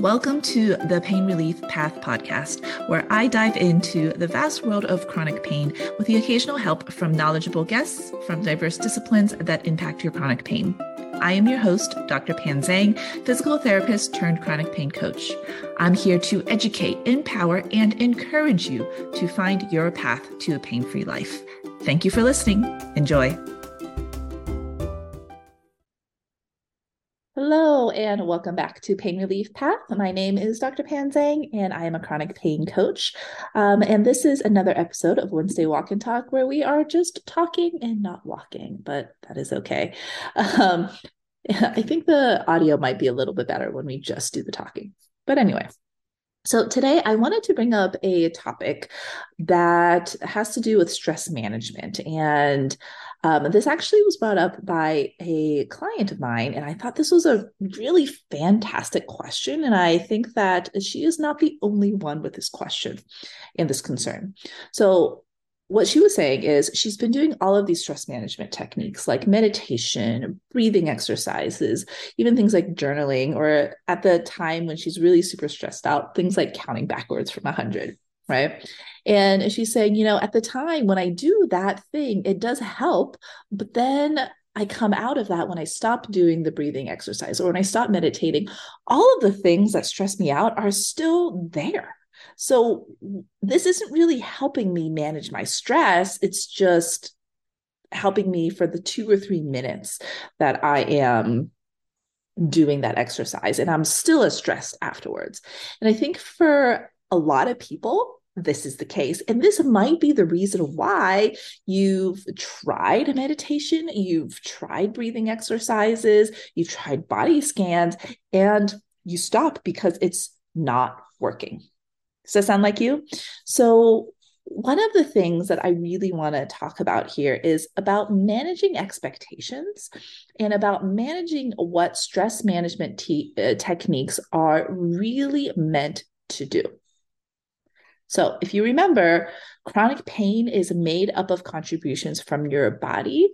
Welcome to the Pain Relief Path podcast, where I dive into the vast world of chronic pain with the occasional help from knowledgeable guests from diverse disciplines that impact your chronic pain. I am your host, Dr. Pan Zhang, physical therapist turned chronic pain coach. I'm here to educate, empower, and encourage you to find your path to a pain free life. Thank you for listening. Enjoy. Hello, and welcome back to Pain Relief Path. My name is Dr. Pan Zhang, and I am a chronic pain coach. Um, and this is another episode of Wednesday Walk and Talk where we are just talking and not walking, but that is okay. Um, I think the audio might be a little bit better when we just do the talking. But anyway, so, today I wanted to bring up a topic that has to do with stress management. And um, this actually was brought up by a client of mine, and I thought this was a really fantastic question. And I think that she is not the only one with this question and this concern. So, what she was saying is she's been doing all of these stress management techniques like meditation, breathing exercises, even things like journaling, or at the time when she's really super stressed out, things like counting backwards from 100 right? And she's saying, you know, at the time when I do that thing, it does help, but then I come out of that when I stop doing the breathing exercise or when I stop meditating, all of the things that stress me out are still there. So this isn't really helping me manage my stress. It's just helping me for the two or three minutes that I am doing that exercise. And I'm still as stressed afterwards. And I think for a lot of people, this is the case. And this might be the reason why you've tried meditation, you've tried breathing exercises, you've tried body scans, and you stop because it's not working. Does that sound like you? So, one of the things that I really want to talk about here is about managing expectations and about managing what stress management te- uh, techniques are really meant to do. So, if you remember, chronic pain is made up of contributions from your body,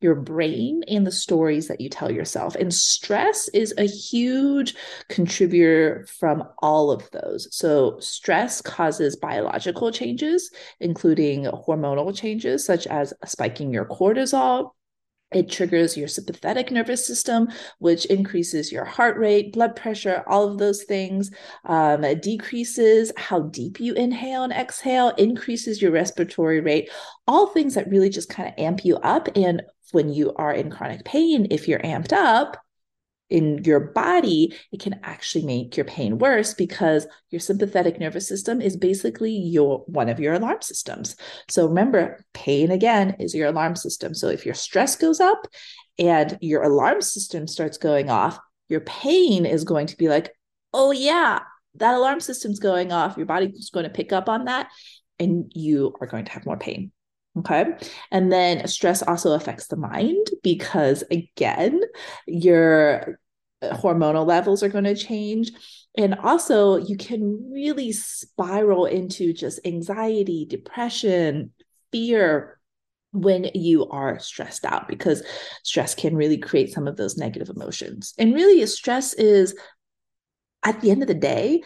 your brain, and the stories that you tell yourself. And stress is a huge contributor from all of those. So, stress causes biological changes, including hormonal changes, such as spiking your cortisol, it triggers your sympathetic nervous system, which increases your heart rate, blood pressure, all of those things. Um, it decreases how deep you inhale and exhale, increases your respiratory rate, all things that really just kind of amp you up. And when you are in chronic pain, if you're amped up, in your body, it can actually make your pain worse because your sympathetic nervous system is basically your one of your alarm systems. So remember, pain again is your alarm system. So if your stress goes up and your alarm system starts going off, your pain is going to be like, "Oh yeah, that alarm system's going off." Your body's going to pick up on that and you are going to have more pain. Okay. And then stress also affects the mind because, again, your uh, hormonal levels are going to change. And also, you can really spiral into just anxiety, depression, fear when you are stressed out because stress can really create some of those negative emotions. And really, stress is at the end of the day,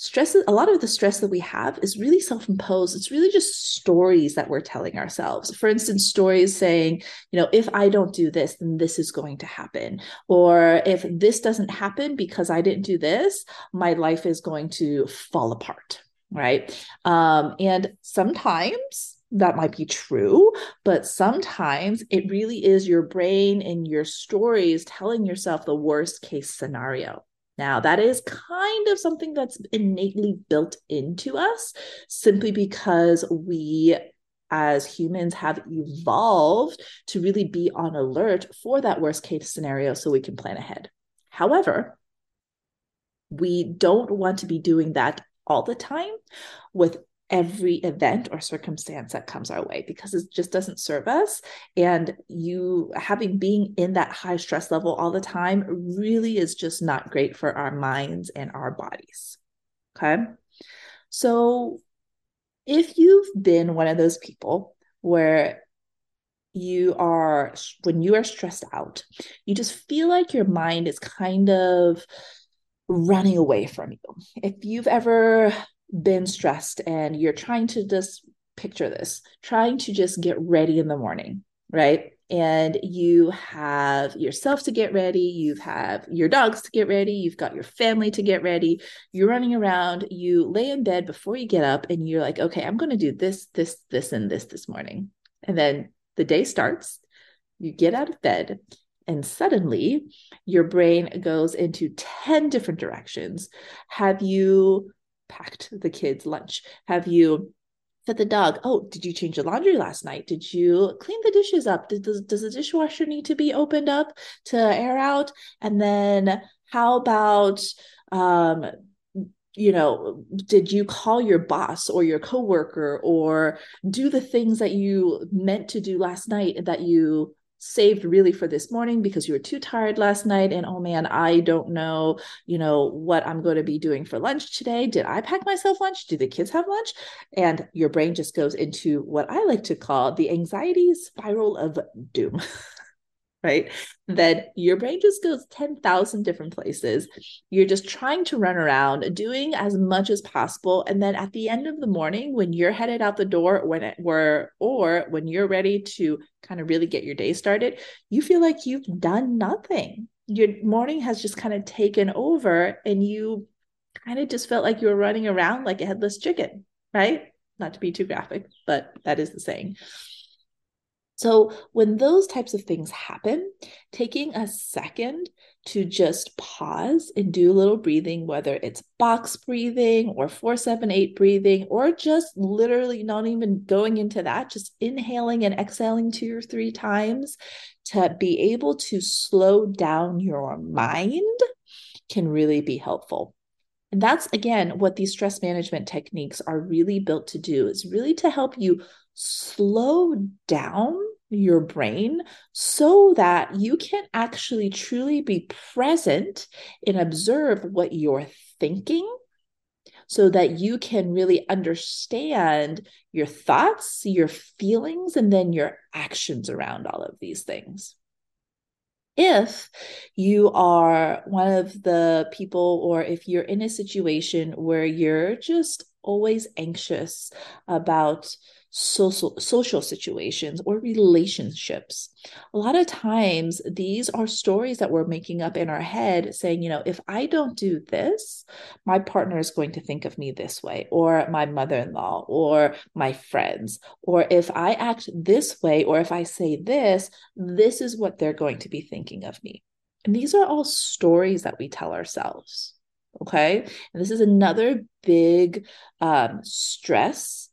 stress a lot of the stress that we have is really self-imposed. It's really just stories that we're telling ourselves. For instance stories saying you know if i don't do this then this is going to happen. Or if this doesn't happen because i didn't do this my life is going to fall apart right? Um, and sometimes that might be true, but sometimes it really is your brain and your stories telling yourself the worst case scenario. Now, that is kind of something that's innately built into us simply because we as humans have evolved to really be on alert for that worst case scenario so we can plan ahead. However, we don't want to be doing that all the time with every event or circumstance that comes our way because it just doesn't serve us. And you having being in that high stress level all the time really is just not great for our minds and our bodies. Okay? So if you've been one of those people where you are when you are stressed out you just feel like your mind is kind of running away from you. If you've ever been stressed and you're trying to just picture this, trying to just get ready in the morning, right? And you have yourself to get ready, you have your dogs to get ready, you've got your family to get ready, you're running around, you lay in bed before you get up, and you're like, okay, I'm going to do this, this, this, and this this morning. And then the day starts, you get out of bed, and suddenly your brain goes into 10 different directions. Have you packed the kids' lunch? Have you fed the dog? Oh, did you change the laundry last night? Did you clean the dishes up? Did, does, does the dishwasher need to be opened up to air out? And then how about um, you know did you call your boss or your coworker or do the things that you meant to do last night that you saved really for this morning because you were too tired last night and oh man i don't know you know what i'm going to be doing for lunch today. Did i pack myself lunch? Do the kids have lunch? And your brain just goes into what i like to call the anxiety spiral of doom right? That your brain just goes 10,000 different places. You're just trying to run around, doing as much as possible. And then at the end of the morning, when you're headed out the door, when it were, or when you're ready to kind of really get your day started, you feel like you've done nothing. Your morning has just kind of taken over and you kind of just felt like you were running around like a headless chicken, right? Not to be too graphic, but that is the saying. So, when those types of things happen, taking a second to just pause and do a little breathing, whether it's box breathing or 478 breathing, or just literally not even going into that, just inhaling and exhaling two or three times to be able to slow down your mind can really be helpful. And that's again what these stress management techniques are really built to do is really to help you slow down your brain so that you can actually truly be present and observe what you're thinking so that you can really understand your thoughts, your feelings, and then your actions around all of these things. If you are one of the people, or if you're in a situation where you're just always anxious about social social situations or relationships. A lot of times these are stories that we're making up in our head saying you know if i don't do this my partner is going to think of me this way or my mother-in-law or my friends. Or if i act this way or if i say this this is what they're going to be thinking of me. And these are all stories that we tell ourselves okay and this is another big um, stress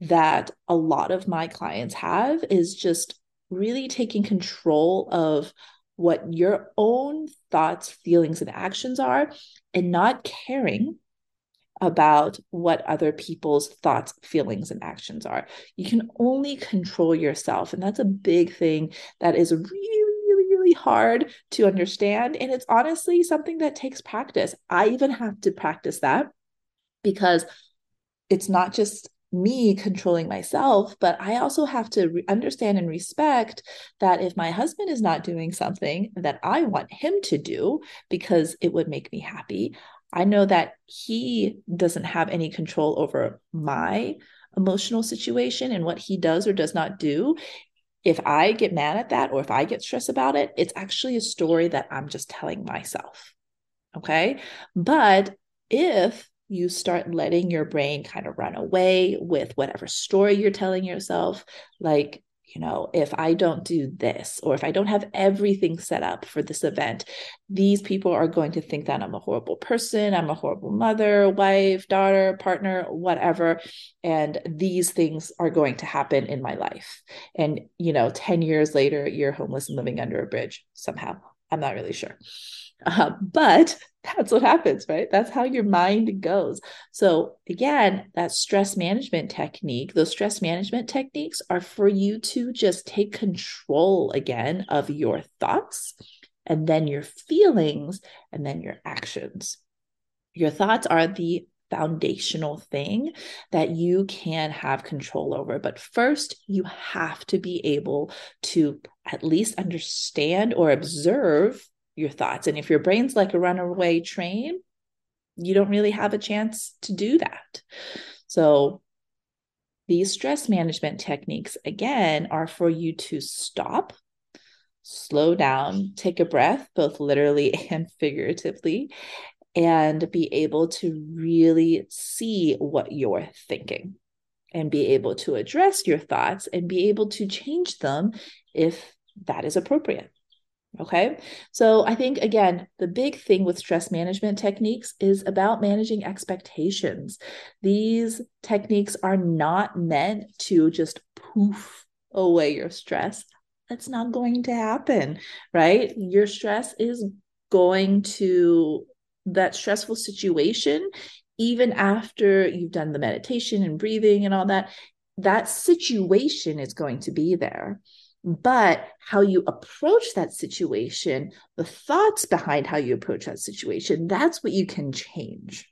that a lot of my clients have is just really taking control of what your own thoughts, feelings, and actions are, and not caring about what other people's thoughts, feelings, and actions are. You can only control yourself. And that's a big thing that is really, really, really hard to understand. And it's honestly something that takes practice. I even have to practice that because it's not just me controlling myself, but I also have to re- understand and respect that if my husband is not doing something that I want him to do because it would make me happy, I know that he doesn't have any control over my emotional situation and what he does or does not do. If I get mad at that or if I get stressed about it, it's actually a story that I'm just telling myself. Okay. But if you start letting your brain kind of run away with whatever story you're telling yourself. Like, you know, if I don't do this, or if I don't have everything set up for this event, these people are going to think that I'm a horrible person, I'm a horrible mother, wife, daughter, partner, whatever. And these things are going to happen in my life. And, you know, 10 years later, you're homeless and living under a bridge somehow. I'm not really sure. Uh, but that's what happens, right? That's how your mind goes. So, again, that stress management technique, those stress management techniques are for you to just take control again of your thoughts and then your feelings and then your actions. Your thoughts are the foundational thing that you can have control over. But first, you have to be able to at least understand or observe your thoughts. And if your brain's like a runaway train, you don't really have a chance to do that. So, these stress management techniques, again, are for you to stop, slow down, take a breath, both literally and figuratively, and be able to really see what you're thinking and be able to address your thoughts and be able to change them if that is appropriate. Okay. So I think, again, the big thing with stress management techniques is about managing expectations. These techniques are not meant to just poof away your stress. That's not going to happen, right? Your stress is going to, that stressful situation, even after you've done the meditation and breathing and all that, that situation is going to be there but how you approach that situation, the thoughts behind how you approach that situation, that's what you can change.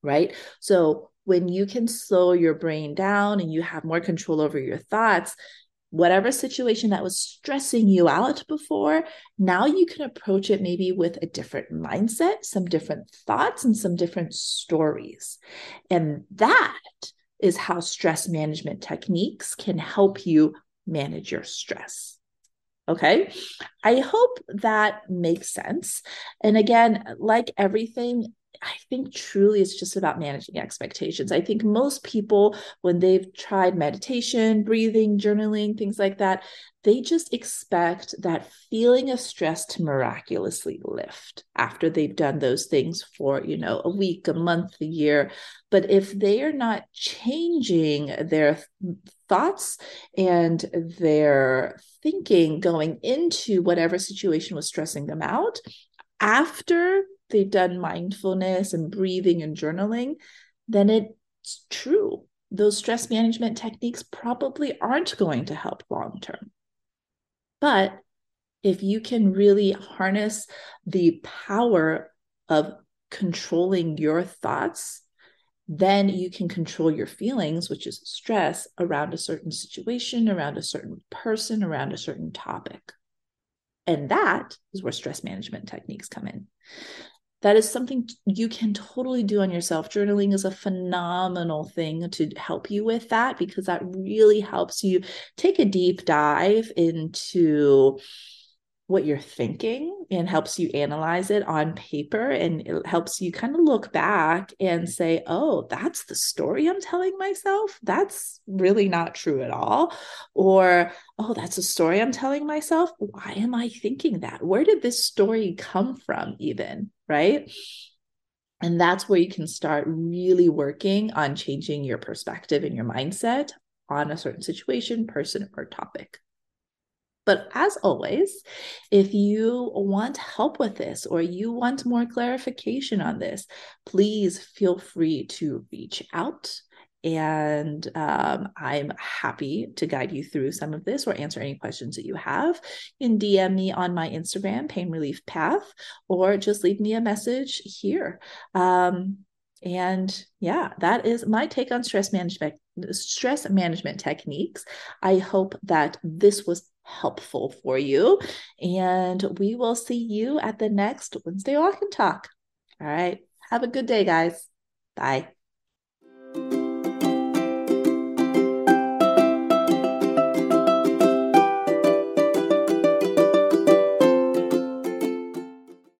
Right. So when you can slow your brain down and you have more control over your thoughts, whatever situation that was stressing you out before, now you can approach it maybe with a different mindset, some different thoughts, and some different stories. And that is how stress management techniques can help you manage your stress. Okay. I hope that makes sense. And again, like everything, I think truly it's just about managing expectations. I think most people, when they've tried meditation, breathing, journaling, things like that, they just expect that feeling of stress to miraculously lift after they've done those things for, you know, a week, a month, a year. But if they are not changing their thoughts and their thinking going into whatever situation was stressing them out, after they've done mindfulness and breathing and journaling, then it's true. Those stress management techniques probably aren't going to help long term. But if you can really harness the power of controlling your thoughts, then you can control your feelings, which is stress, around a certain situation, around a certain person, around a certain topic. And that is where stress management techniques come in. That is something you can totally do on yourself. Journaling is a phenomenal thing to help you with that because that really helps you take a deep dive into what you're thinking and helps you analyze it on paper. And it helps you kind of look back and say oh that's the story i'm telling myself. That's really not true at all. Or oh that's a story i'm telling myself. Why am i thinking that? Where did this story come from even? Right? And that's where you can start really working on changing your perspective and your mindset on a certain situation person or topic but as always, if you want help with this or you want more clarification on this, please feel free to reach out. And um, I'm happy to guide you through some of this or answer any questions that you have. You can DM me on my Instagram, Pain Relief Path, or just leave me a message here. Um, and yeah, that is my take on stress management stress management techniques. I hope that this was helpful for you. And we will see you at the next Wednesday Walk and Talk. All right. Have a good day, guys. Bye.